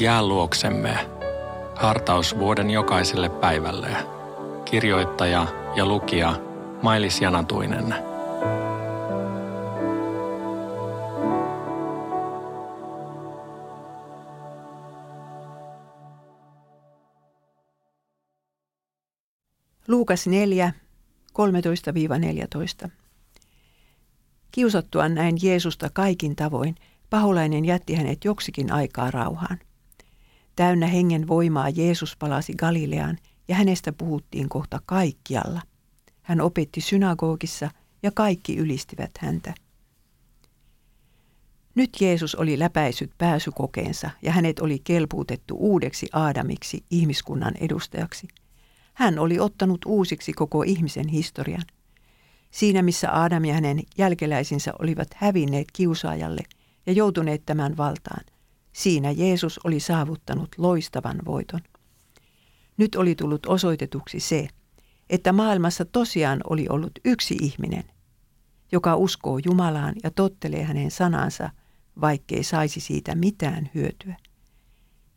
Jää luoksemme. Hartaus vuoden jokaiselle päivälle. Kirjoittaja ja lukija Mailis Janatuinen. Luukas 4, 13-14. Kiusattuaan näin Jeesusta kaikin tavoin, paholainen jätti hänet joksikin aikaa rauhaan. Täynnä hengen voimaa Jeesus palasi Galileaan ja hänestä puhuttiin kohta kaikkialla. Hän opetti synagogissa ja kaikki ylistivät häntä. Nyt Jeesus oli läpäisyt pääsykokeensa ja hänet oli kelpuutettu uudeksi Aadamiksi ihmiskunnan edustajaksi. Hän oli ottanut uusiksi koko ihmisen historian. Siinä missä Adam ja hänen jälkeläisinsä olivat hävinneet kiusaajalle ja joutuneet tämän valtaan, siinä Jeesus oli saavuttanut loistavan voiton. Nyt oli tullut osoitetuksi se, että maailmassa tosiaan oli ollut yksi ihminen, joka uskoo Jumalaan ja tottelee hänen sanansa, vaikkei saisi siitä mitään hyötyä.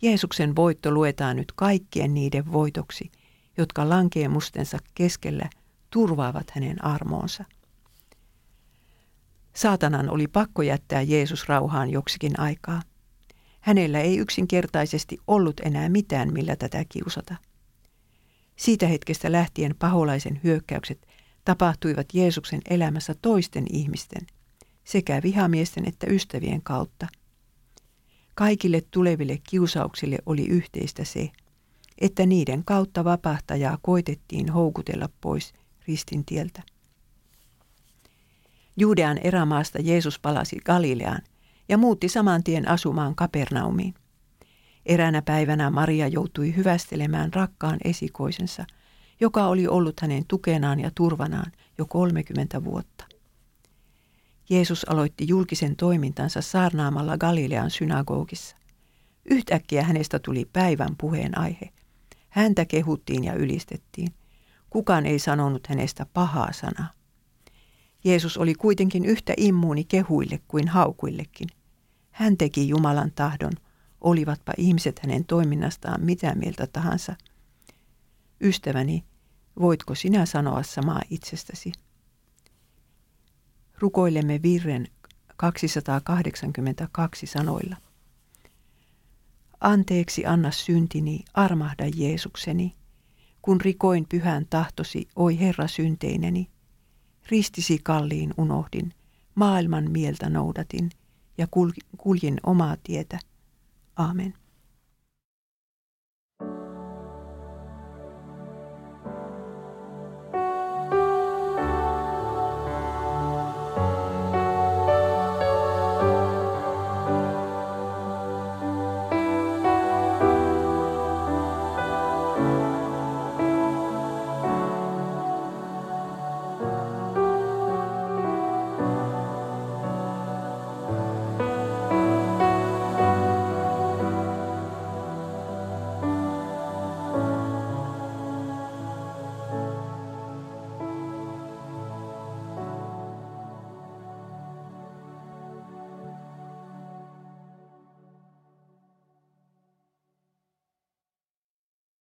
Jeesuksen voitto luetaan nyt kaikkien niiden voitoksi, jotka lankeemustensa keskellä turvaavat hänen armoonsa. Saatanan oli pakko jättää Jeesus rauhaan joksikin aikaa. Hänellä ei yksinkertaisesti ollut enää mitään, millä tätä kiusata. Siitä hetkestä lähtien paholaisen hyökkäykset tapahtuivat Jeesuksen elämässä toisten ihmisten, sekä vihamiesten että ystävien kautta. Kaikille tuleville kiusauksille oli yhteistä se, että niiden kautta vapahtajaa koitettiin houkutella pois ristin tieltä. Juudean erämaasta Jeesus palasi Galileaan ja muutti saman tien asumaan Kapernaumiin. Eräänä päivänä Maria joutui hyvästelemään rakkaan esikoisensa, joka oli ollut hänen tukenaan ja turvanaan jo 30 vuotta. Jeesus aloitti julkisen toimintansa saarnaamalla Galilean synagogissa. Yhtäkkiä hänestä tuli päivän puheenaihe. Häntä kehuttiin ja ylistettiin. Kukaan ei sanonut hänestä pahaa sanaa. Jeesus oli kuitenkin yhtä immuuni kehuille kuin haukuillekin. Hän teki Jumalan tahdon, olivatpa ihmiset hänen toiminnastaan mitä mieltä tahansa. Ystäväni, voitko sinä sanoa samaa itsestäsi? Rukoilemme virren 282 sanoilla. Anteeksi anna syntini, armahda Jeesukseni, kun rikoin pyhän tahtosi, oi Herra synteineni. Ristisi kalliin unohdin, maailman mieltä noudatin ja kuljin omaa tietä. Amen.